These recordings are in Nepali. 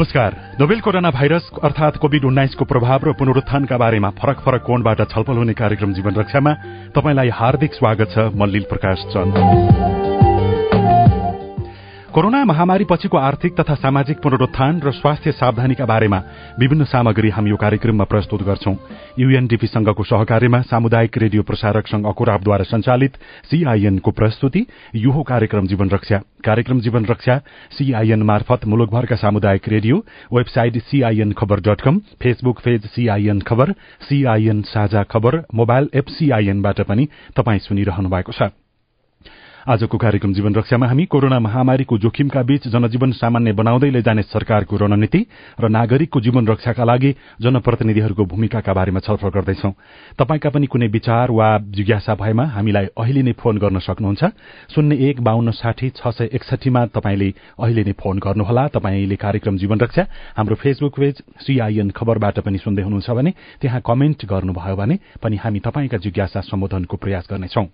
नमस्कार। नोबेल कोरोना भाइरस अर्थात कोविड उन्नाइसको प्रभाव र पुनरुत्थानका बारेमा फरक फरक कोणबाट छलफल हुने कार्यक्रम जीवन रक्षामा तपाईँलाई हार्दिक स्वागत छ मल्लिल प्रकाश चन्द। कोरोना महामारी पछिको आर्थिक तथा सामाजिक पुनरुत्थान र स्वास्थ्य सावधानीका बारेमा विभिन्न सामग्री हामी यो कार्यक्रममा प्रस्तुत गर्छौं। युएनडीपी संघको सहकार्यमा सामुदायिक रेडियो प्रसारक संघ अकुराबद्वारा संचालित सीआईएनको प्रस्तुति यो कार्यक्रम जीवन रक्षा। कार्यक्रम जीवन रक्षा सीआईएन मार्फत मुलुकभरका सामुदायिक रेडियो वेबसाइट सीआईएन खबर dot com Facebook page CIN खबर सीआईएन साझा खबर मोबाइल एप सीआईएनबाट पनि तपाई सुनिरहनु भएको छ। आजको कार्यक्रम जीवन रक्षामा हामी कोरोना महामारीको जोखिमका बीच जनजीवन सामान्य बनाउँदै लैजाने सरकारको रणनीति र नागरिकको जीवन रक्षाका लागि जनप्रतिनिधिहरूको भूमिकाका बारेमा छलफल गर्दैछौ। तपाईँका पनि कुनै विचार वा जिज्ञासा भएमा हामीलाई अहिले नै फोन गर्न सक्नुहुन्छ। शून्य एक बान्न साठी छ सय एकसठीमा तपाईँले अहिले नै फोन गर्नुहोला। तपाईँले कार्यक्रम जीवन रक्षा हाम्रो फेसबुक पेज सीआईएन खबरबाट पनि सुन्दै हुनुहुन्छ भने त्यहाँ कमेन्ट गर्नुभयो भने पनि हामी तपाईँका जिज्ञासा सम्बोधनको प्रयास गर्नेछौं।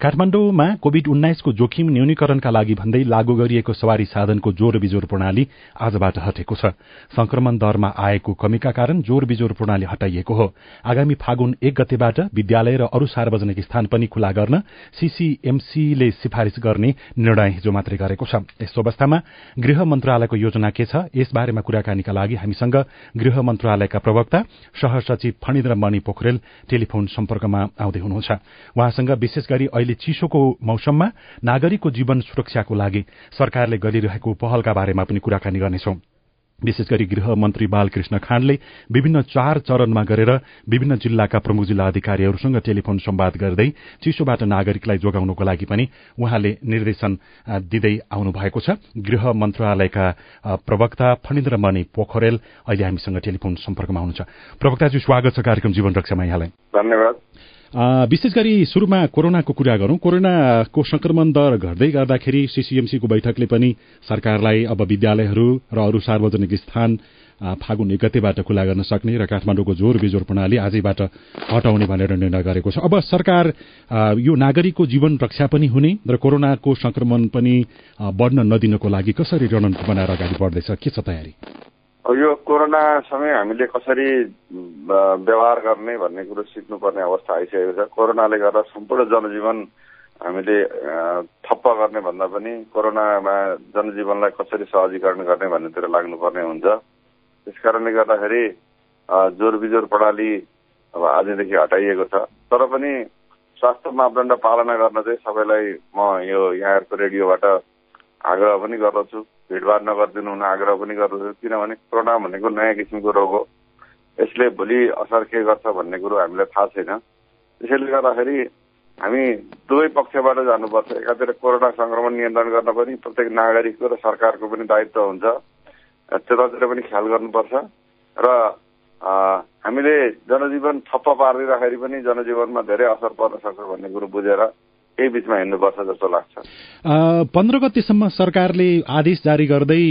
काठमाण्डुमा कोविड उन्नाइसको जोखिम न्यूनीकरणका लागि भन्दै लागू गरिएको सवारी साधनको जोर बिजोर प्रणाली आजबाट हटेको छ। संक्रमण दरमा आएको कमीका कारण जोर बिजोर प्रणाली हटाइएको हो। आगामी फागुन एक गतेबाट विद्यालय र अरू सार्वजनिक स्थान पनि खुला गर्न सीसीएमसीले सिफारिश गर्ने निर्णय हिजो मात्रै गरेको छ। यस्तो अवस्थामा गृह मन्त्रालयको योजना के छ यसबारेमा कुराकानीका लागि हामीसँग गृह मन्त्रालयका प्रवक्ता सहसचिव फणिन्द्र मणि पोखरेल टेलिफोन सम्पर्कमा आउँदै हुनुहुन्छ। उहाँसँग विशेष गरी अहिले चिसोको मौसममा नागरिकको जीवन सुरक्षाको लागि सरकारले गरिरहेको पहलका बारेमा पनि कुराकानी गर्नेछौं। विशेष गरी गृह मन्त्री बालकृष्ण खाँडले विभिन्न चार चरणमा गरेर विभिन्न जिल्लाका प्रमुख जिल्ला अधिकारीहरूसँग टेलिफोन सम्वाद गर्दै चिसोबाट नागरिकलाई जोगाउनको लागि पनि उहाँले निर्देशन दिँदै आउनु भएको छ। गृह मन्त्रालयका प्रवक्ता फणिन्द्र मणि पोखरेल अहिले हामीसँग टेलिफोन सम्पर्कमा हुनुहुन्छ। प्रवक्ताजी स्वागत छ कार्यक्रम जीवन रक्षामा यहाँलाई। धन्यवाद। विशेष गरी सुरुमा कोरोनाको कुरा गरौं। कोरोनाको संक्रमण दर घट्दै गर्दाखेरि सीसीएमसीको बैठकले पनि सरकारलाई अब विद्यालयहरू र अरू सार्वजनिक स्थान फागुन एक गतेबाट खुला गर्न सक्ने र काठमाडौँको जोर बिजोर प्रणाली आजैबाट हटाउने भनेर निर्णय गरेको छ। अब सरकार यो नागरिकको जीवन रक्षा पनि हुने र कोरोनाको संक्रमण पनि बढ्न नदिनको लागि कसरी रणनीति बनाएर अगाडि बढ्दैछ? के छ तयारी? यो कोरोना समय हामीले कसरी व्यवहार गर्ने भन्ने कुरो सिक्नुपर्ने अवस्था आइसकेको छ। कोरोनाले गर्दा सम्पूर्ण जनजीवन हामीले ठप्प गर्ने भन्दा पनि कोरोनामा जनजीवनलाई कसरी सहजीकरण गर्ने भन्नेतिर लाग्नुपर्ने हुन्छ। त्यस कारणले गर्दाखेरि जोर बिजोर प्रणाली अब आजदेखि हटाइएको छ। तर पनि स्वास्थ्य मापदण्ड पालना गर्न चाहिँ सबैलाई म यो यहाँहरूको रेडियोबाट आग्रह पनि गर्दछु। भिडभाड नगरिदिनु हुन आग्रह पनि गर्दछु किनभने कोरोना भनेको नयाँ किसिमको रोग हो। यसले भोलि असर के गर्छ भन्ने कुरो हामीलाई थाहा छैन। त्यसैले गर्दाखेरि हामी दुवै पक्षबाट जानुपर्छ। एकातिर कोरोना संक्रमण नियन्त्रण गर्न पनि प्रत्येक नागरिकको र सरकारको पनि दायित्व हुन्छ। त्यतातिर पनि ख्याल गर्नुपर्छ। र हामीले जनजीवन ठप्प पारिदिँदाखेरि पनि जनजीवनमा धेरै असर पर्न सक्छ भन्ने कुरो बुझेर यही बिचमा हिँड्नुपर्छ जस्तो लाग्छ। पन्ध्र गतिसम्म सरकारले आदेश जारी गर्दै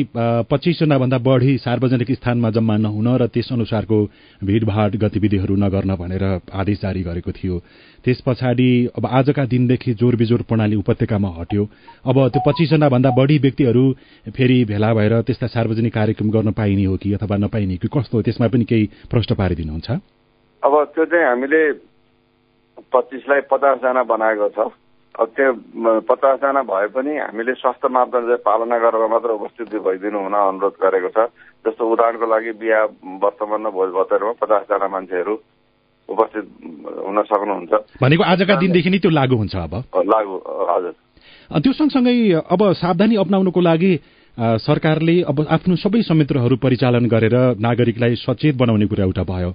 पच्चिसजना भन्दा बढी सार्वजनिक स्थानमा जम्मा नहुन र त्यस अनुसारको भीड़भाड़ गतिविधिहरू नगर्न भनेर आदेश जारी गरेको थियो। त्यस पछाडि अब आजका दिनदेखि जोर बिजोर प्रणाली उपत्यकामा हट्यो। अब त्यो पच्चिसजना भन्दा बढी व्यक्तिहरू फेरि भेला भएर त्यस्ता सार्वजनिक कार्यक्रम गर्न पाइने हो कि अथवा नपाइने कि कस्तो त्यसमा पनि केही प्रश्न पारिदिनुहुन्छ? अब त्यो चाहिँ हामीले पच्चिसलाई पचासजना बनाएको छ। अब त्यो पचासजना भए पनि हामीले स्वास्थ्य मापदण्ड पालना गरेर मात्र उपस्थित भइदिनु हुन अनुरोध गरेको छ। जस्तो उदाहरणको लागि बिहा वर्तमान भोज भतेरमा पचासजना मान्छेहरू उपस्थित हुन सक्नुहुन्छ। भनेको आजका दिनदेखि नै त्यो लागू हुन्छ अब। लागू हजुर। त्यो सँगसँगै अब सावधानी अप्नाउनुको लागि सरकारले अब आफ्नो सबै संयन्त्रहरू परिचालन गरेर नागरिकलाई सचेत बनाउने कुरा एउटा भयो।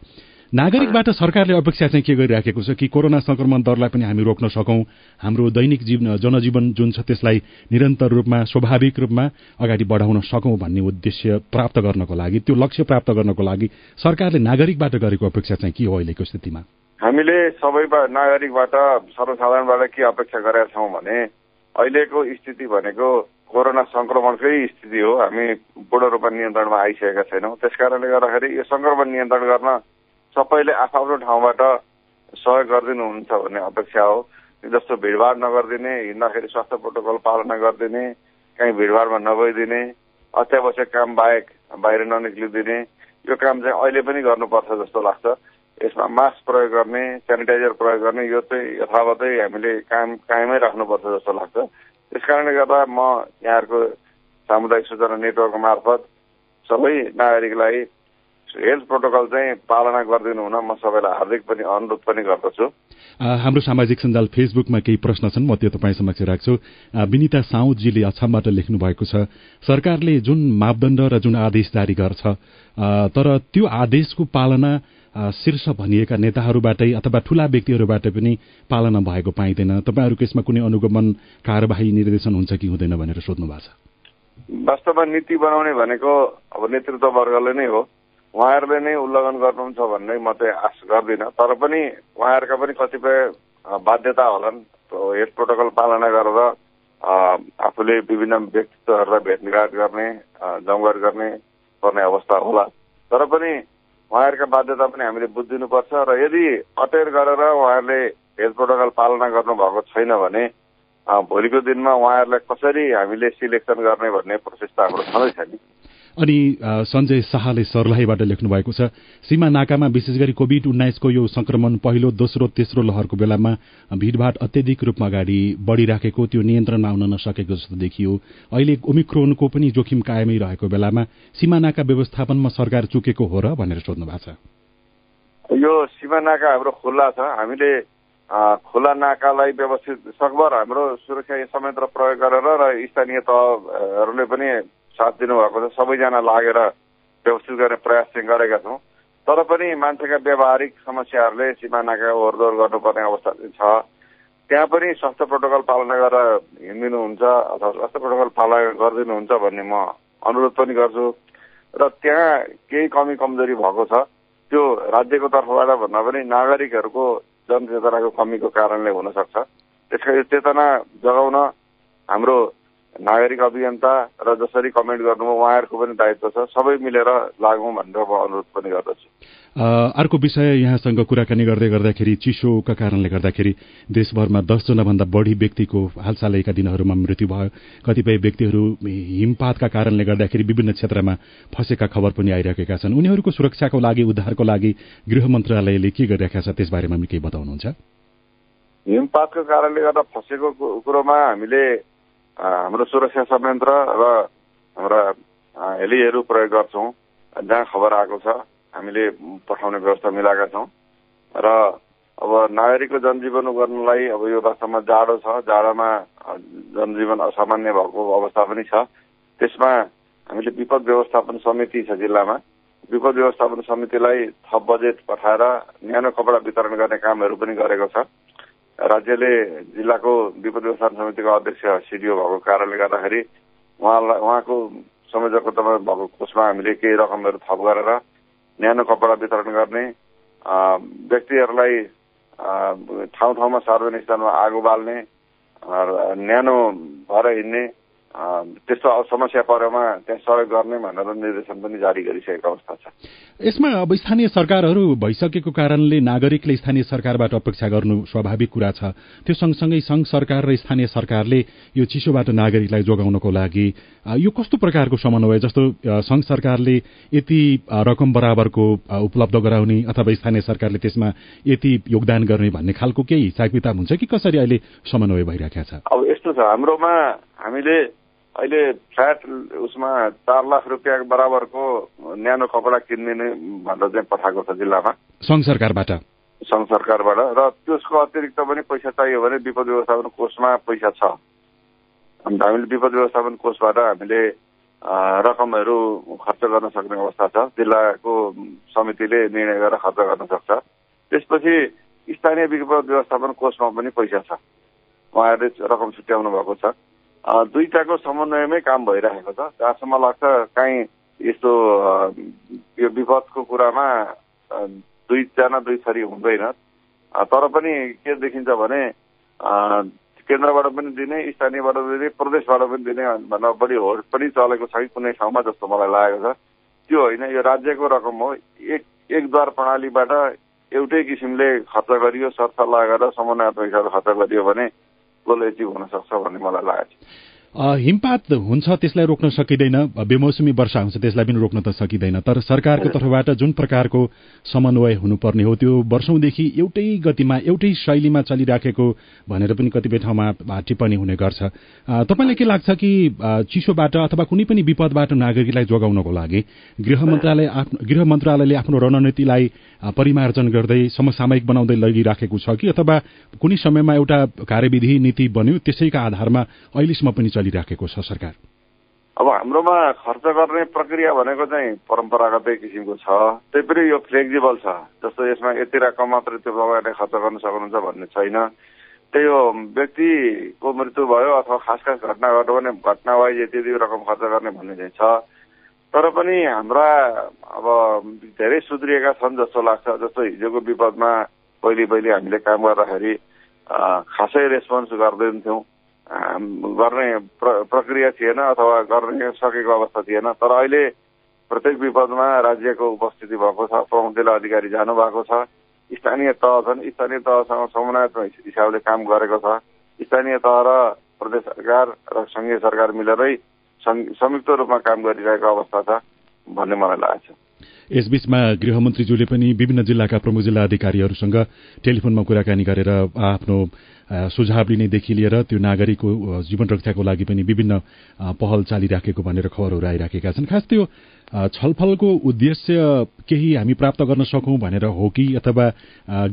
नागरिकबाट सरकारले अपेक्षा चाहिँ के गरिराखेको छ कि कोरोना संक्रमण दरलाई पनि हामी रोक्न सकौं? हाम्रो दैनिक जीवन जनजीवन जुन छ त्यसलाई निरन्तर रूपमा स्वाभाविक रूपमा अगाडि बढाउन सकौं भन्ने उद्देश्य प्राप्त गर्नको लागि त्यो लक्ष्य प्राप्त गर्नको लागि सरकारले नागरिकबाट गरेको अपेक्षा चाहिँ के हो अहिलेको स्थितिमा? हामीले सबै नागरिकबाट सर्वसाधारणबाट के अपेक्षा गरेका छौँ भने अहिलेको स्थिति भनेको कोरोना संक्रमणकै स्थिति हो। हामी पूर्ण रूपमा नियन्त्रणमा आइसकेका छैनौँ। त्यस कारणले गर्दाखेरि यो संक्रमण नियन्त्रण गर्न सबैले आफ्नो ठाउँबाट सहयोग गरिदिनुहुन्छ भन्ने अपेक्षा हो। जस्तो भिडभाड नगरिदिने हिँड्दाखेरि स्वास्थ्य प्रोटोकल पालना गरिदिने कहीँ भिडभाडमा नगइदिने अत्यावश्यक काम बाहेक बाहिर ननिक्लिदिने यो काम चाहिँ अहिले पनि गर्नुपर्छ जस्तो लाग्छ। यसमा मास्क प्रयोग गर्ने सेनिटाइजर प्रयोग गर्ने यो चाहिँ यथावतै हामीले काम कायमै राख्नुपर्छ जस्तो लाग्छ। त्यस कारणले गर्दा म यहाँहरूको सामुदायिक सूचना नेटवर्क मार्फत सबै नागरिकलाई हेल्थ प्रोटोकल चाहिँ पालना गरिदिनु हुन म सबैलाई हार्दिक पनि अनुरोध पनि गर्दछु। हाम्रो सामाजिक सञ्जाल फेसबुकमा केही प्रश्न छन् म त्यो तपाईँ समक्ष राख्छु। विनिता साउदजीले अछामबाट लेख्नु भएको छ सरकारले जुन मापदण्ड र जुन आदेश जारी गर्छ तर त्यो आदेशको पालना शीर्ष भनिएका नेताहरूबाटै अथवा ठूला व्यक्तिहरूबाट पनि पालना भएको पाइँदैन। तपाईँहरूको यसमा कुनै अनुगमन कार्यवाही निर्देशन हुन्छ कि हुँदैन भनेर सोध्नु भएको छ? वास्तवमा नीति बनाउने भनेको अब नेतृत्व वर्गले नै हो। उहाँहरूले नै उल्लङ्घन गर्नुहुन्छ भन्ने म चाहिँ आश गर्दिनँ। तर पनि उहाँहरूका पनि कतिपय बाध्यता होलान्। हेल्थ प्रोटोकल पालना गरेर आफूले विभिन्न व्यक्तित्वहरूलाई भेटघाट गर्ने जमघट गर्ने पर्ने अवस्था होला। तर पनि उहाँहरूका बाध्यता पनि हामीले बुझिदिनुपर्छ र यदि अटेर गरेर उहाँहरूले हेल्थ प्रोटोकल पालना गर्नुभएको छैन भने भोलिको दिनमा उहाँहरूलाई कसरी हामीले सिलेक्सन गर्ने भन्ने प्रोसेस त हाम्रो छँदैछ नि। अनि सञ्जय शाहले सर्लाहीबाट लेख्नु भएको छ सीमा नाकामा विशेष गरी कोविड उन्नाइसको यो संक्रमण पहिलो दोस्रो तेस्रो लहरको बेलामा भीड़भाड़ अत्यधिक रूपमा अगाडि बढ़िराखेको त्यो नियन्त्रणमा आउन नसकेको जस्तो देखियो। अहिले ओमिक्रोनको पनि जोखिम कायमै रहेको बेलामा सीमा नाका व्यवस्थापनमा सरकार चुकेको हो र भनेर सोध्नु भएको छ। यो सीमा नाका हाम्रो खुल्ला छ। हामीले खुला नाकालाई व्यवस्थित सकभर हाम्रो सुरक्षा संयन्त्र प्रयोग गरेर र स्थानीय तहहरूले पनि साथ दिनुभएको छ। सबैजना लागेर व्यवस्थित गर्ने प्रयास चाहिँ गरेका छौँ। तर पनि मान्छेका व्यावहारिक समस्याहरूले सिमानाका ओहोरदोहोर गर्नुपर्ने अवस्था चाहिँ छ। त्यहाँ पनि स्वास्थ्य प्रोटोकल पालना गरेर हिँडिदिनुहुन्छ अथवा स्वास्थ्य प्रोटोकल पालना गरिदिनुहुन्छ भन्ने म अनुरोध पनि गर्छु। र त्यहाँ केही कमी कमजोरी भएको छ। त्यो राज्यको तर्फबाट भन्दा पनि नागरिकहरूको जनचेतनाको कमीको कारणले हुनसक्छ। त्यसका यो चेतना जगाउन हाम्रो नागरिक अभियन्ता र जसरी कमेन्ट गर्नुभयो उहाँहरूको पनि दायित्व छ। सबै मिलेर लागौँ भनेर म अनुरोध पनि गर्दछु। अर्को विषय यहाँसँग कुराकानी गर्दै गर्दाखेरि चिसोका कारणले गर्दाखेरि देशभरमा दसजना भन्दा बढी व्यक्तिको हालसालैका दिनहरूमा मृत्यु भयो। कतिपय व्यक्तिहरू हिमपातका कारणले गर्दाखेरि विभिन्न क्षेत्रमा फँसेका खबर पनि आइरहेका छन्। उनीहरूको सुरक्षाको लागि उद्धारको लागि गृह मन्त्रालयले के गरिरहेका छ त्यसबारेमा केही बताउनुहुन्छ? हिमपातको कारणले गर्दा फँसेको कुरोमा हामीले हाम्रो सुरक्षा संयन्त्र र हाम्रा हेलीहरू प्रयोग गर्छौँ। जहाँ खबर आएको छ हामीले पठाउने व्यवस्था मिलाएका छौँ। र अब नागरिकको जनजीवन गर्नलाई अब यो वास्तवमा जाडो छ। जाडोमा जनजीवन असामान्य भएको अवस्था पनि छ। त्यसमा हामीले विपद व्यवस्थापन समिति छ जिल्लामा। विपद व्यवस्थापन समितिलाई थप बजेट पठाएर न्यानो कपडा वितरण गर्ने कामहरू पनि गरेको छ। राज्यले जिल्लाको विपद व्यवस्थापन समितिको अध्यक्ष सिडिओ भएको कारणले गर्दाखेरि उहाँलाई उहाँको संयोजकत्वमा भएको कोषमा हामीले केही रकमहरू थप गरेर न्यानो कपडा वितरण गर्ने व्यक्तिहरूलाई ठाउँ ठाउँमा सार्वजनिक स्थानमा आगो बाल्ने न्यानो भएर हिँड्ने त्यस्तो समस्या परेमा त्यहाँ सहयोग गर्ने भनेर निर्देशन पनि जारी गरिसकेको अवस्था छ। यसमा अब स्थानीय सरकारहरू भइसकेको कारणले नागरिकले स्थानीय सरकारबाट अपेक्षा गर्नु स्वाभाविक कुरा छ। त्यो सँगसँगै संघ सरकार र स्थानीय सरकारले यो चिसोबाट नागरिकलाई जोगाउनको लागि यो कस्तो प्रकारको समन्वय जस्तो संघ सरकारले यति रकम बराबरको उपलब्ध गराउने अथवा स्थानीय सरकारले त्यसमा यति योगदान गर्ने भन्ने खालको केही हिसाब किताब हुन्छ कि कसरी अहिले समन्वय भइरहेको छ? अब यस्तो छ हाम्रोमा हामीले अहिले फ्ल्याट उसमा चार लाख रुपियाँ बराबरको न्यानो कपडा किनिदिने भनेर चाहिँ पठाएको छ जिल्लामा। सङ्घ सरकारबाट? सङ्घ सरकारबाट। र त्यसको अतिरिक्त पनि पैसा चाहियो भने विपद व्यवस्थापन कोषमा पैसा छ। अन्त हामीले विपद व्यवस्थापन कोषबाट हामीले रकमहरू खर्च गर्न सक्ने अवस्था छ। जिल्लाको समितिले निर्णय गरेर खर्च गर्न सक्छ। त्यसपछि स्थानीय विपद व्यवस्थापन कोषमा पनि पैसा छ। उहाँहरूले रकम छुट्याउनु भएको छ। दुईटाको समन्वयमै काम भइरहेको छ। जहाँसम्म लाग्छ काहीँ यस्तो यो विपदको कुरामा दुईजना दुई थरी हुँदैन तर पनि के देखिन्छ भने केन्द्रबाट पनि दिने स्थानीयबाट दिने प्रदेशबाट पनि दिने भन्दा बढी होड पनि चलेको छ कि कुनै ठाउँमा जस्तो मलाई लागेको छ। त्यो होइन यो राज्यको रकम हो। एक एकद्वार प्रणालीबाट एउटै किसिमले खर्च गरियो सरसल्लाह गरेर समन्वयात्मक हिसाबले खर्च गरियो भने गोल एचिभ हुन सक्छ भन्ने मलाई लागेको छ हिमपात हुन्छ त्यसलाई रोक्न सकिँदैन। बेमौसमी वर्षा हुन्छ त्यसलाई पनि रोक्न त सकिँदैन। तर सरकारको तर्फबाट जुन प्रकारको समन्वय हुनुपर्ने हो त्यो वर्षौंदेखि एउटै गतिमा एउटै शैलीमा चलिराखेको भनेर पनि कतिपय ठाउँमा टिप्पणी हुने गर्छ। तपाईँलाई के लाग्छ कि चिसोबाट अथवा कुनै पनि विपदबाट नागरिकलाई जोगाउनको लागि गृह मन्त्रालय गृह मन्त्रालयले आफ्नो रणनीतिलाई परिमार्जन गर्दै समसामयिक बनाउँदै लगिराखेको छ कि अथवा कुनै समयमा एउटा कार्यविधि नीति बन्यो त्यसैका आधारमा अहिलेसम्म पनि चलिराखेको छ सरकार? अब हाम्रोमा खर्च गर्ने प्रक्रिया भनेको चाहिँ परम्परागतै किसिमको छ। त्यही पनि यो फ्लेक्जिबल छ। जस्तो यसमा यति रकम मात्रै त्यो तपाईँहरूले खर्च गर्न सक्नुहुन्छ भन्ने छैन। त्यही हो व्यक्तिको मृत्यु भयो अथवा खास खास घटना घट्यो भने घटना वाइज यति यति रकम खर्च गर्ने भन्ने चाहिँ छ। तर पनि हाम्रा अब धेरै सुध्रिएका छन् जस्तो लाग्छ। जस्तो हिजोको विपदमा पहिले पहिले हामीले काम गर्दाखेरि खासै रेस्पोन्स गर्दैनथ्यौँ। गर्ने प्रक्रिया थिएन अथवा गर्ने सकेको अवस्था थिएन। तर अहिले प्रत्येक विपदमा राज्यको उपस्थिति भएको छ प्रमुख जिल्ला अधिकारी जानु भएको छ। स्थानीय तह छन् स्थानीय तहसँग समन्वय हिसाबले काम गरेको छ। स्थानीय तह र प्रदेश सरकार र सङ्घीय सरकार मिलेरै संयुक्त रूपमा काम गरिरहेको अवस्था छ भन्ने मलाई लागेको छ यसबीचमा गृहमन्त्रीज्यूले पनि विभिन्न जिल्लाका प्रमुख जिल्ला अधिकारीहरूसँग टेलिफोनमा कुराकानी गरेर आफ्नो सुझाव लिनेदेखि लिएर त्यो नागरिकको जीवन रक्षाको लागि पनि विभिन्न पहल चालिराखेको भनेर खबरहरू आइराखेका छन्। खास त्यो छलफलको उद्देश्य केही हामी प्राप्त गर्न सकौं भनेर हो कि अथवा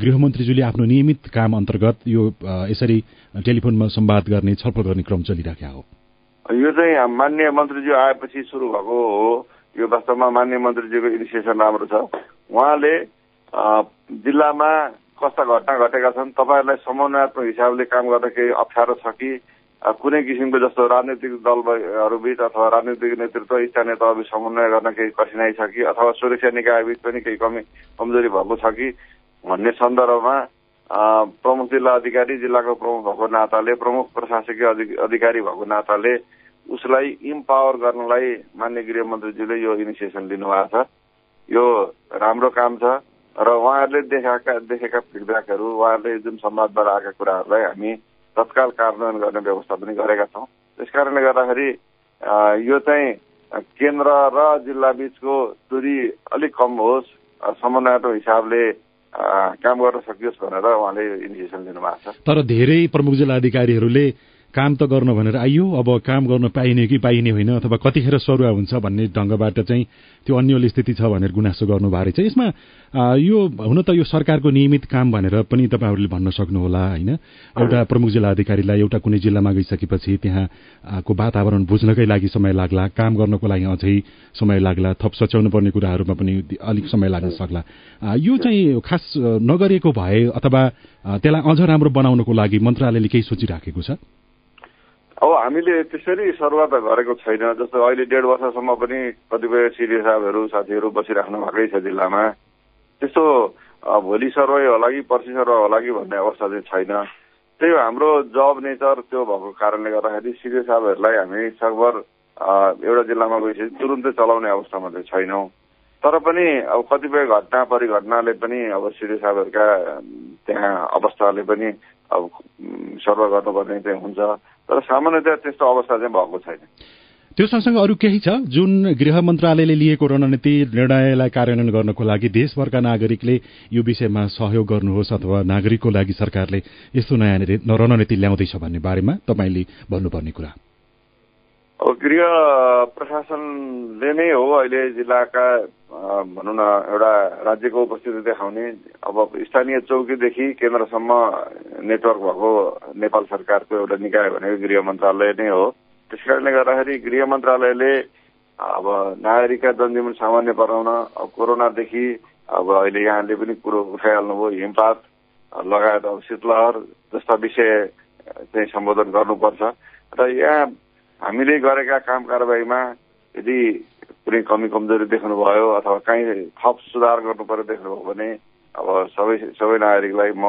गृहमन्त्रीज्यूले आफ्नो नियमित काम अन्तर्गत यो यसरी टेलिफोनमा सम्वाद गर्ने छलफल गर्ने क्रम चलिराखेका हो? यो चाहिँ मान्य मन्त्रीज्यू आएपछि सुरु भएको हो। वास्तवमा मान्य मन्त्रीजीको इनिसिएसन राम्रो छ। उहाँले जिल्लामा कस्ता घटना घटेका छन् तपाईँहरूलाई समन्वयात्मक हिसाबले काम गर्दा केही अप्ठ्यारो छ कि? कुनै किसिमको जस्तो राजनीतिक दलहरूबिच अथवा राजनीतिक नेतृत्व स्थानीय तहबिच समन्वय गर्न केही कठिनाई छ कि? अथवा सुरक्षा निकायबिच पनि केही कमी कमजोरी भएको छ कि? भन्ने सन्दर्भमा प्रमुख जिल्ला अधिकारी जिल्लाको प्रमुख भएको नाताले प्रमुख प्रशासकीय अधिकारी भएको नाताले उसलाई इम्पावर गर्नलाई मान्य गृहमन्त्रीजीले यो इनिसिएसन लिनुभएको छ। यो राम्रो काम छ र उहाँहरूले देखाएका देखेका फिडब्याकहरू उहाँहरूले जुन संवादबाट आएका कुराहरूलाई हामी तत्काल कार्यान्वयन गर्ने व्यवस्था पनि गरेका छौँ। त्यस कारणले गर्दाखेरि यो चाहिँ केन्द्र र जिल्ला बिचको दूरी अलिक कम होस् समन्वयको हिसाबले काम गर्न सकियोस् भनेर उहाँले इनिसिएसन लिनुभएको छ। तर धेरै प्रमुख जिल्ला अधिकारीहरूले काम त गर्न भनेर आइयो अब काम गर्न पाइने कि पाइने होइन अथवा कतिखेर सरुवा हुन्छ भन्ने ढङ्गबाट चाहिँ त्यो अन्यल स्थिति छ भनेर गुनासो गर्नुभएको रहेछ यसमा यो हुन त यो सरकारको नियमित काम भनेर पनि तपाईँहरूले भन्न सक्नुहोला होइन? एउटा प्रमुख जिल्ला अधिकारीलाई एउटा कुनै जिल्लामा गइसकेपछि त्यहाँको वातावरण बुझ्नकै लागि समय लाग्ला काम गर्नको लागि अझै समय लाग्ला थप सच्याउनु पर्ने कुराहरूमा पनि अलिक समय लाग्न सक्ला। यो चाहिँ खास नगरेको भए अथवा त्यसलाई अझ राम्रो बनाउनको लागि मन्त्रालयले केही सोचिराखेको छ? अब हामीले त्यसरी सरुवात गरेको छैन। जस्तो अहिले डेढ वर्षसम्म पनि कतिपय सिडिए साहबहरू साथीहरू बसिराख्नु भएकै छ जिल्लामा। त्यस्तो भोलि सर्वै होला कि पर्सि सर्वै होला कि भन्ने अवस्था चाहिँ छैन। त्यही हाम्रो जब नेचर त्यो भएको कारणले गर्दाखेरि सिडिए साहबहरूलाई हामी सकभर एउटा जिल्लामा गइसकेपछि तुरुन्तै चलाउने अवस्थामा चाहिँ छैनौँ। तर पनि अब कतिपय घटना परिघटनाले पनि अब सिडिए साहबहरूका त्यहाँ अवस्थाले पनि अब सर्व गर्नुपर्ने चाहिँ हुन्छ। तर सामान्यतया त्यस्तो अवस्था चाहिँ भएको छैन। त्यो सँगसँगै अरू केही छ? जुन गृह मन्त्रालयले लिएको रणनीति निर्णयलाई कार्यान्वयन गर्नको लागि देशभरका नागरिकले यो विषयमा सहयोग गर्नुहोस् अथवा नागरिकको लागि सरकारले यस्तो नयाँ रणनीति ल्याउँदैछ भन्ने बारेमा तपाईँले भन्नुपर्ने कुरा। अब गृह प्रशासनले नै हो अहिले जिल्लाका भनौँ न एउटा राज्यको उपस्थिति देखाउने अब स्थानीय चौकीदेखि केन्द्रसम्म नेटवर्क भएको नेपाल सरकारको एउटा निकाय भनेको गृह मन्त्रालय नै हो। त्यस कारणले गर्दाखेरि गृह मन्त्रालयले अब नागरिकका जनजीवन सामान्य बनाउन अब कोरोनादेखि अब अहिले यहाँले पनि कुरो उठाइहाल्नुभयो हिमपात लगायत अब शीतलहर जस्ता विषय चाहिँ सम्बोधन गर्नुपर्छ। र यहाँ हामीले गरेका काम कारवाहीमा यदि कुनै कमी कमजोरी देख्नुभयो अथवा काहीँ थप सुधार गर्नु पर्यो देख्नुभयो भने अब सबै सबै नागरिकलाई म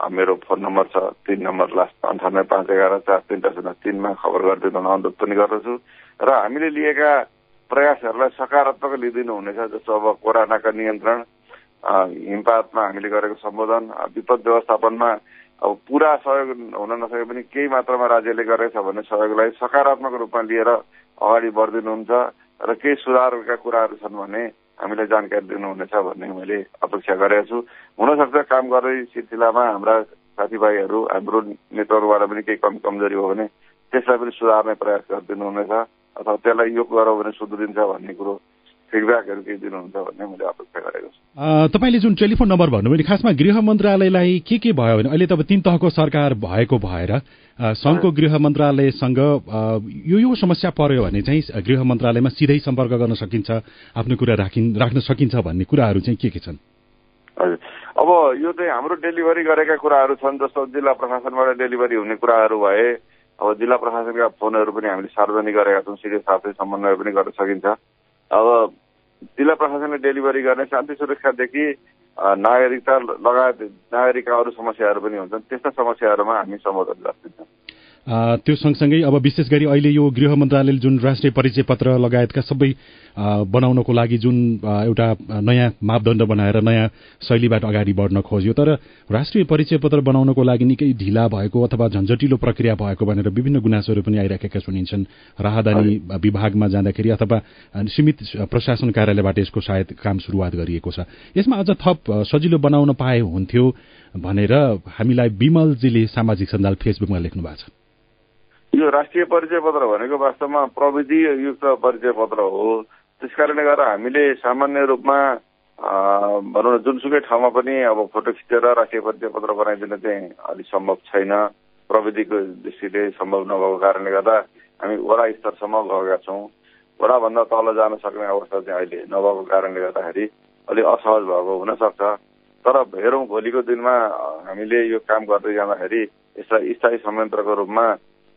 मेरो फोन नम्बर छ तिन नम्बर लास्ट अन्ठानब्बे पाँच एघार चार तिनवटा शून्य तिनमा खबर गरिदिन अनुरोध पनि गर्दछु। र हामीले लिएका प्रयासहरूलाई सकारात्मक लिइदिनु हुनेछ जस्तो अब कोरोनाका नियन्त्रण हिमपातमा हामीले गरेको सम्बोधन विपद व्यवस्थापनमा अब पुरा सहयोग हुन नसके पनि केही मात्रामा राज्यले गरेछ भन्ने सहयोगलाई सकारात्मक रूपमा लिएर अगाडि बढिदिनुहुन्छ। र केही सुधारका कुराहरू छन् भने हामीलाई जानकारी दिनुहुनेछ भन्ने मैले अपेक्षा गरेको छु। हुनसक्छ काम गर्ने सिलसिलामा हाम्रा साथीभाइहरू हाम्रो नेतृत्वबाट पनि केही कम कमजोरी हो भने त्यसलाई पनि सुधार्ने प्रयास गरिदिनुहुनेछ अथवा त्यसलाई यो गरौँ भने सुध्रिन्छ भन्ने कुरो फिडब्याकहरू केही दिनुहुन्छ भन्ने मैले अपेक्षा गरेको छु। तपाईँले जुन टेलिफोन नम्बर भन्नुभयो खासमा गृह मन्त्रालयलाई के के भयो भने अहिले त अब तिन तहको सरकार भएको भएर सङ्घको गृह मन्त्रालयसँग यो यो समस्या पर्यो भने चाहिँ गृह मन्त्रालयमा सिधै सम्पर्क गर्न सकिन्छ आफ्नो कुरा राखिन् राख्न सकिन्छ भन्ने कुराहरू चाहिँ के के छन्? हजुर। अब यो चाहिँ हाम्रो डेलिभरी गरेका कुराहरू छन् जस्तो जिल्ला प्रशासनबाट डेलिभरी हुने कुराहरू भए अब जिल्ला प्रशासनका फोनहरू पनि हामीले सार्वजनिक गरेका छौँ सिधै साथै समन्वय पनि गर्न सकिन्छ। अब जिल्ला प्रशासनले डेलिभरी गर्ने शान्ति सुरक्षादेखि नागरिकता लगायत नागरिकका अरू समस्याहरू पनि हुन्छन्। त्यस्ता समस्याहरूमा हामी सम्बोधन गर्छौँ त्यो सँगसँगै अब विशेष गरी अहिले यो गृह मन्त्रालयले जुन राष्ट्रिय परिचय पत्र लगायतका सबै बनाउनको लागि जुन एउटा नयाँ मापदण्ड बनाएर नयाँ शैलीबाट अगाडि बढ्न खोज्यो तर राष्ट्रिय परिचय पत्र बनाउनको लागि निकै ढिला भएको अथवा झन्झटिलो प्रक्रिया भएको भनेर विभिन्न गुनासोहरू पनि आइरहेका सुनिन्छन्। राहदानी विभागमा जाँदाखेरि अथवा सीमित प्रशासन कार्यालयबाट यसको सायद काम सुरुवात गरिएको छ। यसमा अझ थप सजिलो बनाउन पाए हुन्थ्यो। भनेर हामीलाई विमलजीले सामाजिक सञ्जाल फेसबुकमा लेख्नु भएको छ। यो राष्ट्रिय परिचय पत्र भनेको वास्तवमा प्रविधि युक्त परिचय पत्र हो। त्यस कारणले गर्दा हामीले सामान्य रूपमा भनौँ न जुनसुकै ठाउँमा पनि अब फोटो खिचेर राष्ट्रिय परिचय पत्र बनाइदिन चाहिँ अलिक सम्भव छैन। प्रविधिको दृष्टिले सम्भव नभएको कारणले गर्दा हामी वडा स्तरसम्म गएका छौँ। वडाभन्दा तल जान सक्ने अवस्था चाहिँ अहिले नभएको कारणले गर्दाखेरि अलिक असहज भएको हुनसक्छ। तर हेरौँ भोलिको दिनमा हामीले यो काम गर्दै जाँदाखेरि यसलाई स्थायी संयन्त्रको रूपमा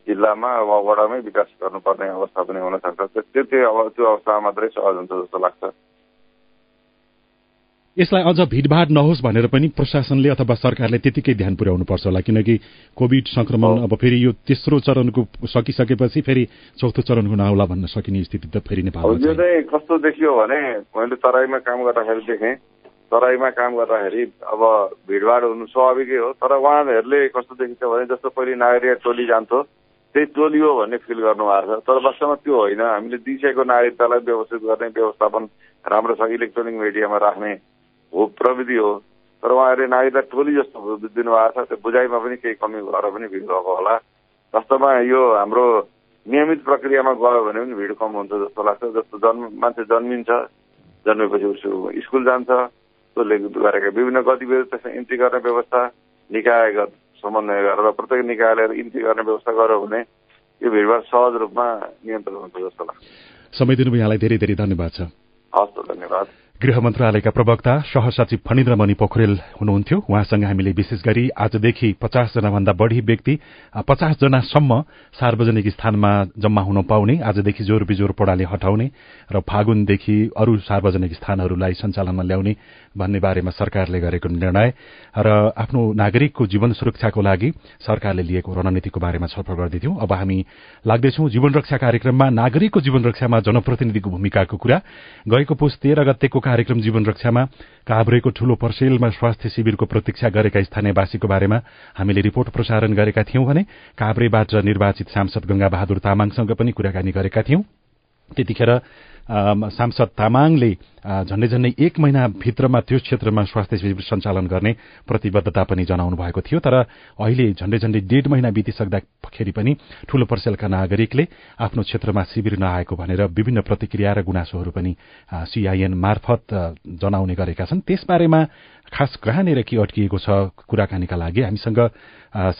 जिल्लामा अब वडामै विकास गर्नुपर्ने अवस्था पनि हुन सक्छ। त्यो त्यो अब त्यो अवस्थामा मात्रै सहज हुन्छ जस्तो लाग्छ। यसलाई अझ भिडभाड नहोस् भनेर पनि प्रशासनले अथवा सरकारले त्यतिकै ध्यान पुर्याउनु पर्छ होला किनकि कोभिड संक्रमण अब फेरि यो तेस्रो चरणको सकिसकेपछि फेरि चौथो चरणको नआउला भन्न सकिने स्थिति त फेरि नेपाल यो चाहिँ कस्तो देखियो भने मैले तराईमा काम गर्दाखेरि देखेँ तराईमा काम गर्दाखेरि अब भिडभाड हुनु स्वाभाविकै हो तर उहाँहरूले कस्तो देखिन्छ भने जस्तो पहिले नागरिक टोली जान्थ्यो त्यही टोलियो भन्ने फिल गर्नुभएको छ। तर वास्तवमा त्यो होइन हामीले दिइसकेको नागरिकतालाई व्यवस्थित गर्ने व्यवस्थापन राम्रो छ इलेक्ट्रोनिक मिडियामा राख्ने हो प्रविधि हो। तर उहाँहरूले नागरिकता टोली जस्तो दिनुभएको छ त्यो बुझाइमा पनि केही कमी भएर पनि भिड भएको होला। वास्तवमा यो हाम्रो नियमित प्रक्रियामा गयो भने पनि भिड कम हुन्छ जस्तो लाग्छ। जस्तो जन्म मान्छे जन्मिन्छ जन्मेपछि उसको स्कुल जान्छ उसले गरेका विभिन्न गतिविधि त्यसमा इन्ट्री गर्ने व्यवस्था निकायगत समन्वय गरेर प्रत्येक निकायले इन्ट्री गर्ने व्यवस्था गर्यो भने यो भिडभाड सहज रूपमा नियन्त्रण हुन्छ जस्तो लाग्छ। समय दिनुभयो यहाँलाई धेरै धेरै धन्यवाद छ। हस् धन्यवाद। गृह मन्त्रालयका प्रवक्ता सहसचिव फणिन्द्र मणि पोखरेल हुनुहुन्थ्यो। उहाँसँग हामीले विशेष गरी आजदेखि पचासजना भन्दा बढ़ी व्यक्ति पचास जनासम्म सार्वजनिक स्थानमा जम्मा हुन पाउने आजदेखि जोर बिजोर पड़ाले हटाउने र फागुनदेखि अरू सार्वजनिक स्थानहरूलाई सञ्चालनमा ल्याउने भन्ने बारेमा सरकारले गरेको निर्णय र आफ्नो नागरिकको जीवन सुरक्षाको लागि सरकारले लिएको रणनीतिको बारेमा छलफल गर्दैथ्यौं अब हामी लाग्दैछौ जीवन रक्षा कार्यक्रममा नागरिकको जीवन रक्षामा जनप्रतिनिधिको भूमिकाको कुरा। गएको पुस तेह्र गतेको कार्यक्रम जीवन रक्षामा काभ्रेको ठूलो पर्सेलमा स्वास्थ्य शिविरको प्रतीक्षा गरेका स्थानीयवासीको बारेमा हामीले रिपोर्ट प्रसारण गरेका थियौं भने काभ्रेबाट निर्वाचित सांसद गंगा बहादुर तामाङसँग पनि कुराकानी गरेका थियौं। त्यतिखेर सांसद तामाङले झण्डै झण्डै एक महिनाभित्रमा त्यो क्षेत्रमा स्वास्थ्य शिविर सञ्चालन गर्ने प्रतिबद्धता पनि जनाउनु भएको थियो तर अहिले झण्डै झण्डै डेढ महिना बितिसक्दाखेरि पनि ठूलो पर्सेलका नागरिकले आफ्नो क्षेत्रमा शिविर नआएको भनेर विभिन्न प्रतिक्रिया र गुनासोहरू पनि सीआईएन मार्फत जनाउने गरेका छन्। त्यसबारेमा खास कहाँनिर के अड्किएको छ कुराकानीका लागि हामीसँग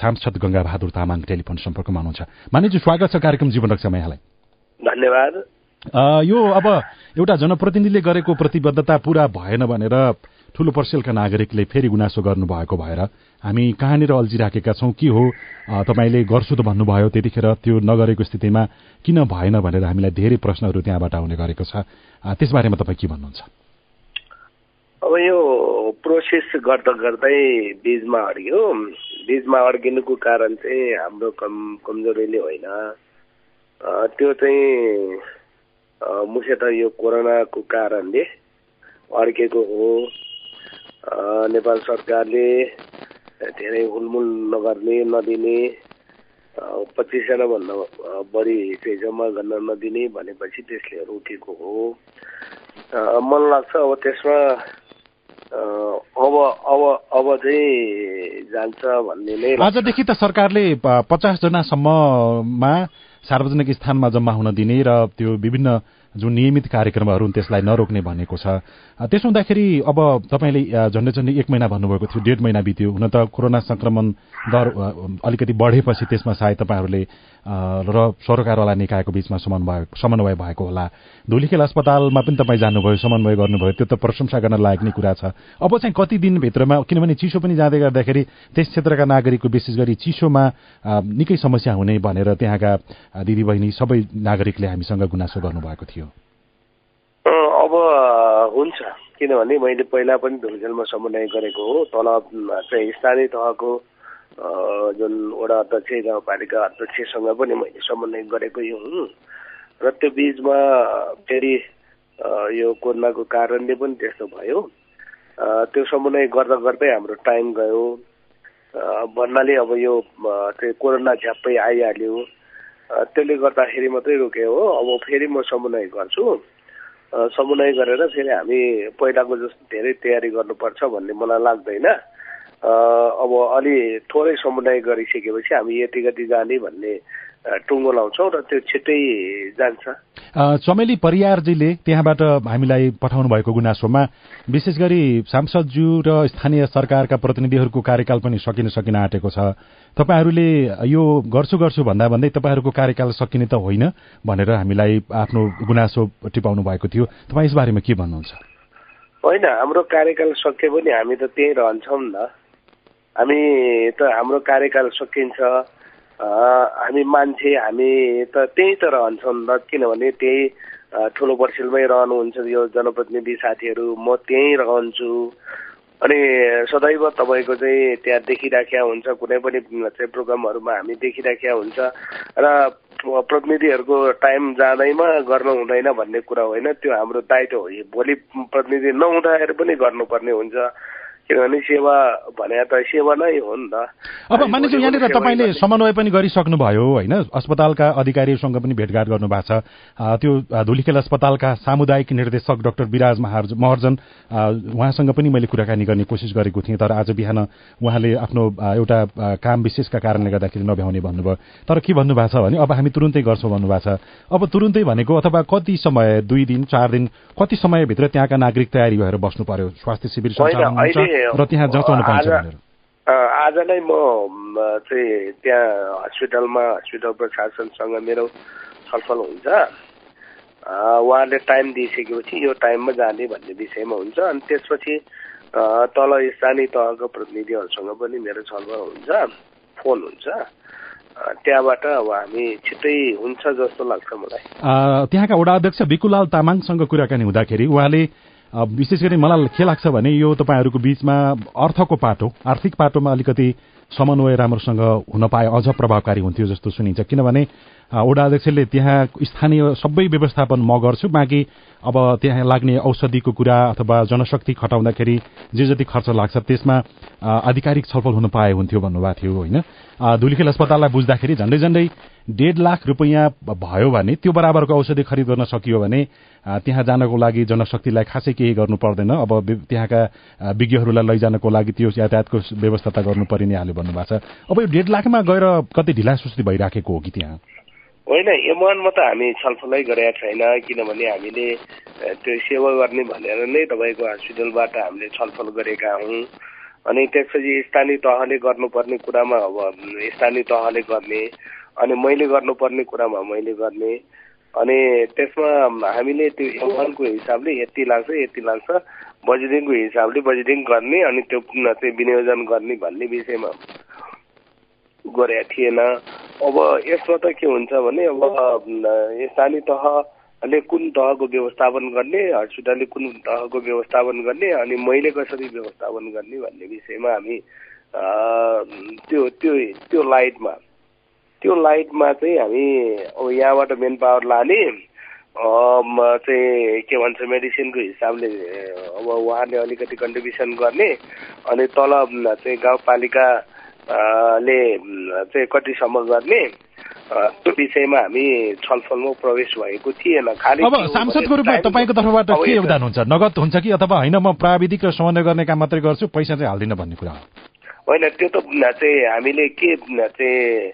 सांसद गंगा बहादुर तामाङ टेलिफोन सम्पर्कमा हुनुहुन्छ। मानिजु स्वागत छ कार्यक्रम जीवन रक्षामा यहाँलाई धन्यवाद। यो अब एउटा जनप्रतिनिधिले गरेको प्रतिबद्धता पूरा भएन भनेर ठूलो पर्सेलका नागरिकले फेरि गुनासो गर्नुभएको भएर हामी कहाँनिर अल्झिराखेका छौँ के हो तपाईँले गर्छु त भन्नुभयो त्यतिखेर त्यो नगरेको स्थितिमा किन भएन भनेर हामीलाई धेरै प्रश्नहरू त्यहाँबाट आउने गरेको छ। त्यसबारेमा तपाईँ के भन्नुहुन्छ? अब यो प्रोसेस गर्दा गर्दै बिचमा अड्क्यो। बिचमा अड्किनुको कारण चाहिँ हाम्रो कम कमजोरीले होइन। त्यो चाहिँ मुख्यतः यो कोरोनाको कारणले अड्केको हो नेपाल सरकारले धेरै हुलमुल नगर्ने नदिने पच्चिसजनाभन्दा बढी चाहिँ जम्मा गर्न नदिने भनेपछि त्यसले रोकेको हो मलाई लाग्छ अब त्यसमा अब अब अब चाहिँ जान्छ भन्ने नै आजदेखि त सरकारले पचासजनासम्ममा सार्वजनिक स्थानमा जम्मा हुन दिने र त्यो विभिन्न जुन नियमित कार्यक्रमहरू त्यसलाई नरोक्ने भनेको छ। त्यसो हुँदाखेरि अब तपाईँले झन्डै झन्डै एक महिना भन्नुभएको थियो डेढ महिना बित्यो। हुन त कोरोना संक्रमण दर अलिकति बढेपछि त्यसमा सायद तपाईँहरूले र सरकारवाला निकायको बीचमा समन्वय समन्वय भएको होला। धुलीखेल अस्पतालमा पनि तपाईँ जानुभयो समन्वय गर्नुभयो त्यो त प्रशंसा गर्न लायक नै कुरा छ। अब चाहिँ कति दिनभित्रमा किनभने चिसो पनि जाँदै गर्दाखेरि त्यस क्षेत्रका नागरिकको विशेष गरी चिसोमा निकै समस्या हुने भनेर त्यहाँका दिदीबहिनी सबै नागरिकले हामीसँग गुनासो गर्नुभएको थियो। अब हुन्छ। किनभने मैले पहिला पनि धुलखेलमा समन्वय गरेको हो। तल चाहिँ स्थानीय तहको जुन वडा अध्यक्ष गाउँपालिका अध्यक्षसँग पनि मैले समन्वय गरेकै हुँ। र त्यो बिचमा फेरि यो कोरोनाको कारणले पनि त्यस्तो भयो। त्यो समन्वय गर्दा गर्दै हाम्रो टाइम गयो। भन्नाले अब यो चाहिँ कोरोना झ्याप्पै आइहाल्यो। त्यसले गर्दाखेरि मात्रै रोक्यो हो। अब फेरि म समन्वय गर्छु। समन्वय गरेर फेरि हामी पहिलाको जस्तो धेरै तयारी गर्नुपर्छ भन्ने मलाई लाग्दैन। अब अलि थोरै समन्वय गरिसकेपछि हामी यति गति जाने भन्ने टुङ्गो लाउँछौँ र त्यो छिट्टै जान्छ। चमेली परियारजीले त्यहाँबाट हामीलाई पठाउनु भएको गुनासोमा विशेष गरी सांसदज्यू र स्थानीय सरकारका प्रतिनिधिहरूको कार्यकाल पनि सकिन सकिन आँटेको छ। तपाईँहरूले यो गर्छु गर्छु भन्दा भन्दै तपाईँहरूको कार्यकाल सकिने त होइन भनेर हामीलाई आफ्नो गुनासो टिपाउनु भएको थियो। तपाईँ यसबारेमा के भन्नुहुन्छ? होइन हाम्रो कार्यकाल सके पनि हामी त त्यहीँ रहन्छौँ न। हामी त हाम्रो कार्यकाल सकिन्छ। हामी मान्छे हामी त त्यहीँ त रहन्छौँ न किनभने त्यही ठुलो पर्सिलमै रहनुहुन्छ यो जनप्रतिनिधि साथीहरू म त्यहीँ रहन्छु। अनि सदैव तपाईँको चाहिँ त्यहाँ देखिराख्या हुन्छ कुनै पनि चाहिँ प्रोग्रामहरूमा हामी देखिराख्या हुन्छ। र प्रतिनिधिहरूको टाइम जाँदैमा गर्नु हुँदैन भन्ने कुरा होइन त्यो हाम्रो दायित्व हो। भोलि प्रतिनिधि नहुँदाखेरि पनि गर्नुपर्ने हुन्छ। किनभने सेवा भने त सेवा नै हो नि त। अब मानिसु यहाँनिर तपाईँले समन्वय पनि गरिसक्नुभयो होइन? अस्पतालका अधिकारीहरूसँग पनि भेटघाट गर्नु भएको छ त्यो धुलीखेल अस्पतालका सामुदायिक निर्देशक डाक्टर विराज महर्जन उहाँसँग पनि मैले कुराकानी गर्ने कोसिस गरेको थिएँ तर आज बिहान उहाँले आफ्नो एउटा काम विशेषका कारणले गर्दाखेरि नभ्याउने भन्नुभयो। तर के भन्नुभएको छ भने अब हामी तुरुन्तै गर्छौँ भन्नुभएको छ। अब तुरुन्तै भनेको अथवा कति समय दुई दिन चार दिन कति समयभित्र त्यहाँका नागरिक तयारी भएर बस्नु पर्यो? स्वास्थ्य शिविर र त्यहाँ जचाउनु पाइन्छ आज नै म चाहिँ त्यहाँ हस्पिटलमा हस्पिटल प्रशासनसँग मेरो छलफल हुन्छ। उहाँले टाइम दिइसकेपछि यो टाइममा जाने भन्ने विषयमा हुन्छ। अनि त्यसपछि तल स्थानीय तहको प्रतिनिधिहरूसँग पनि मेरो छलफल हुन्छ फोन हुन्छ। त्यहाँबाट अब हामी छिट्टै हुन्छ जस्तो लाग्छ मलाई। त्यहाँका वडा अध्यक्ष विकुलाल तामाङसँग कुराकानी हुँदाखेरि उहाँले विशेष गरी मलाई के लाग्छ भने यो तपाईँहरूको बीचमा अर्थको पाटो आर्थिक पाटोमा अलिकति समन्वय राम्रोसँग हुन पाए अझ प्रभावकारी हुन्थ्यो जस्तो सुनिन्छ। किनभने वडा अध्यक्षले त्यहाँ स्थानीय सबै व्यवस्थापन म गर्छु। बाँकी अब त्यहाँ लाग्ने औषधिको कुरा अथवा जनशक्ति खटाउँदाखेरि जे जति खर्च लाग्छ त्यसमा आधिकारिक छलफल हुन पाए हुन्थ्यो भन्नुभएको थियो होइन? धुलीखेल अस्पताललाई बुझ्दाखेरि झन्डै झन्डै डेढ लाख रुपियाँ भयो भने त्यो बराबरको औषधि खरिद गर्न सकियो भने त्यहाँ जानको लागि जनशक्तिलाई खासै केही गर्नु पर्दैन। अब त्यहाँका विज्ञहरूलाई लैजानको लागि त्यो यातायातको व्यवस्था त गर्नु परि नै हाल्यो भन्नुभएको छ। अब यो डेढ लाखमा गएर कति ढिला सुस्ती भइराखेको हो कि त्यहाँ? होइन एमवानमा त हामी छलफलै गरेका छैन किनभने हामीले त्यो सेवा गर्ने भनेर नै तपाईँको हस्पिटलबाट हामीले छलफल गरेका हौँ। अनि त्यसपछि स्थानीय तहले गर्नुपर्ने कुरामा अब स्थानीय तहले गर्ने अनि मैले गर्नुपर्ने कुरामा मैले गर्ने। अनि त्यसमा हामीले त्यो एमवानको हिसाबले यति लाग्छ यति लाग्छ बजेटिङको हिसाबले बजेटिङ गर्ने अनि त्यो चाहिँ विनियोजन गर्ने भन्ने विषयमा गरेका थिएन। अब यसमा त के हुन्छ भने अब स्थानीय तहले कुन तहको व्यवस्थापन गर्ने हस्पिटलले कुन तहको व्यवस्थापन गर्ने अनि मैले कसरी व्यवस्थापन गर्ने भन्ने विषयमा हामी त्यो त्यो त्यो लाइटमा त्यो लाइटमा चाहिँ हामी अब यहाँबाट मेन पावर लाने चाहिँ के भन्छ मेडिसिनको हिसाबले अब उहाँले अलिकति कन्ट्रिब्युसन गर्ने अनि तल चाहिँ गाउँपालिकाले चाहिँ कतिसम्म गर्ने त्यो विषयमा हामी छलफलमा प्रवेश भएको थिएन। खालि अब सांसदको रूपमा तपाईँको तर्फबाट के योगदान हुन्छ? नगद हुन्छ कि अथवा होइन म प्राविधिक र समन्वय गर्ने काम मात्रै गर्छु पैसा चाहिँ हाल्दिनँ भन्ने कुरा हो। होइन त्यो त चाहिँ हामीले के चाहिँ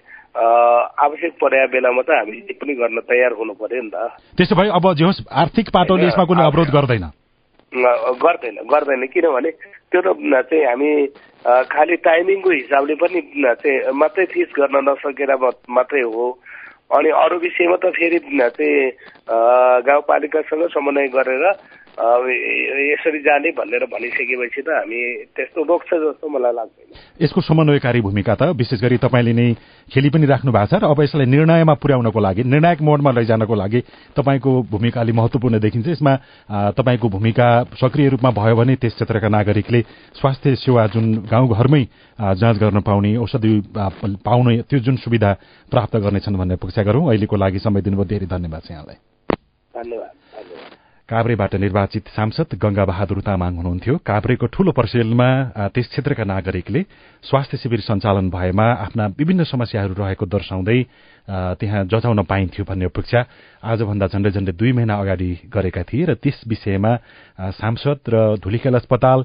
आवश्यक परेका बेलामा त हामी पनि गर्न तयार हुनु पर्यो नि त। त्यसो भए अब जे होस् आर्थिक पाटोले यसमा कुनै अवरोध गर्दैन। गर्दैन गर्दैन। किनभने त्यो त चाहिँ हामी खालि टाइमिङको हिसाबले पनि चाहिँ मात्रै फिस गर्न नसकेर मात्रै हो। अनि अरू विषयमा त फेरि चाहिँ गाउँपालिकासँग समन्वय गरेर यसरी जाने भनेर भनिसकेपछि त हामी त्यस्तो रोक्छ जस्तो मलाई लाग्दैन। यसको समन्वयकारी भूमिका त विशेष गरी तपाईँले नै खेली पनि राख्नु भएको छ र अब यसलाई निर्णयमा पुर्याउनको लागि निर्णायक मोडमा लैजानको लागि तपाईँको भूमिका अलि महत्वपूर्ण देखिन्छ। यसमा तपाईँको भूमिका सक्रिय रूपमा भयो भने त्यस क्षेत्रका नागरिकले स्वास्थ्य सेवा जुन गाउँघरमै जाँच गर्न पाउने औषधि पाउने त्यो जुन सुविधा प्राप्त गर्नेछन् भन्ने अपेक्षा गरौँ। अहिलेको लागि समय दिनुभयो। धेरै धन्यवाद छ यहाँलाई। धन्यवाद। काभ्रेबाट निर्वाचित सांसद गंगा बहादुर तामाङ हुनुहुन्थ्यो। काभ्रेको ठूलो पर्सेलमा त्यस क्षेत्रका नागरिकले स्वास्थ्य शिविर सञ्चालन भएमा आफ्ना विभिन्न समस्याहरू रहेको दर्शाउँदै त्यहाँ जचाउन पाइन्थ्यो भन्ने अपेक्षा आजभन्दा झण्डै झण्डै दुई महिना अगाडि गरेका थिए र त्यस विषयमा सांसद र धुलीखेल अस्पताल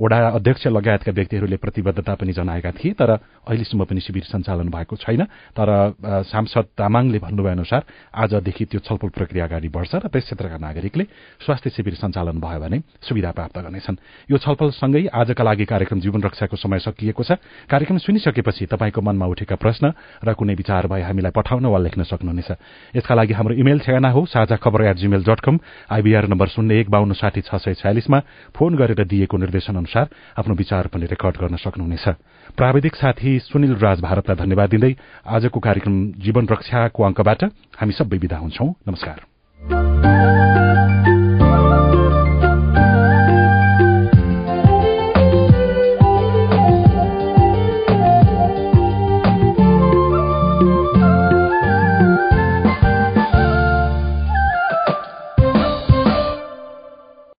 वडा अध्यक्ष लगायतका व्यक्तिहरूले प्रतिबद्धता पनि जनाएका थिए तर अहिलेसम्म पनि शिविर सञ्चालन भएको छैन। तर सांसद तामाङले भन्नुभए अनुसार आजदेखि त्यो छलफल प्रक्रिया अगाडि बढ्छ र त्यस क्षेत्रका नागरिकले स्वास्थ्य शिविर सञ्चालन भयो भने सुविधा प्राप्त गर्नेछन्। यो छलफलसँगै आजका लागि कार्यक्रम जीवन रक्षाको समय सकिएको छ। कार्यक्रम सुनिसकेपछि तपाईँको मनमा उठेका प्रश्न र कुनै विचार भए हामीलाई पठाउन वा लेख्न सक्नुहुनेछ। यसका लागि हाम्रो इमेल ठेगाना हो साझा खबर at Gmail dot com IBR number शून्य एक बाहन्न साठी छ सय छयालिसमा फोन गरेर दिएको निर्देशन अनुसार आफ्नो विचार पनि रेकर्ड गर्न सक्नुहुनेछ। प्राविधिक साथी सुनिल राज भारतलाई धन्यवाद दिँदै आजको कार्यक्रम जीवन रक्षाको अङ्कबाट हामी सबै विदा हुन्छौ। नमस्कार।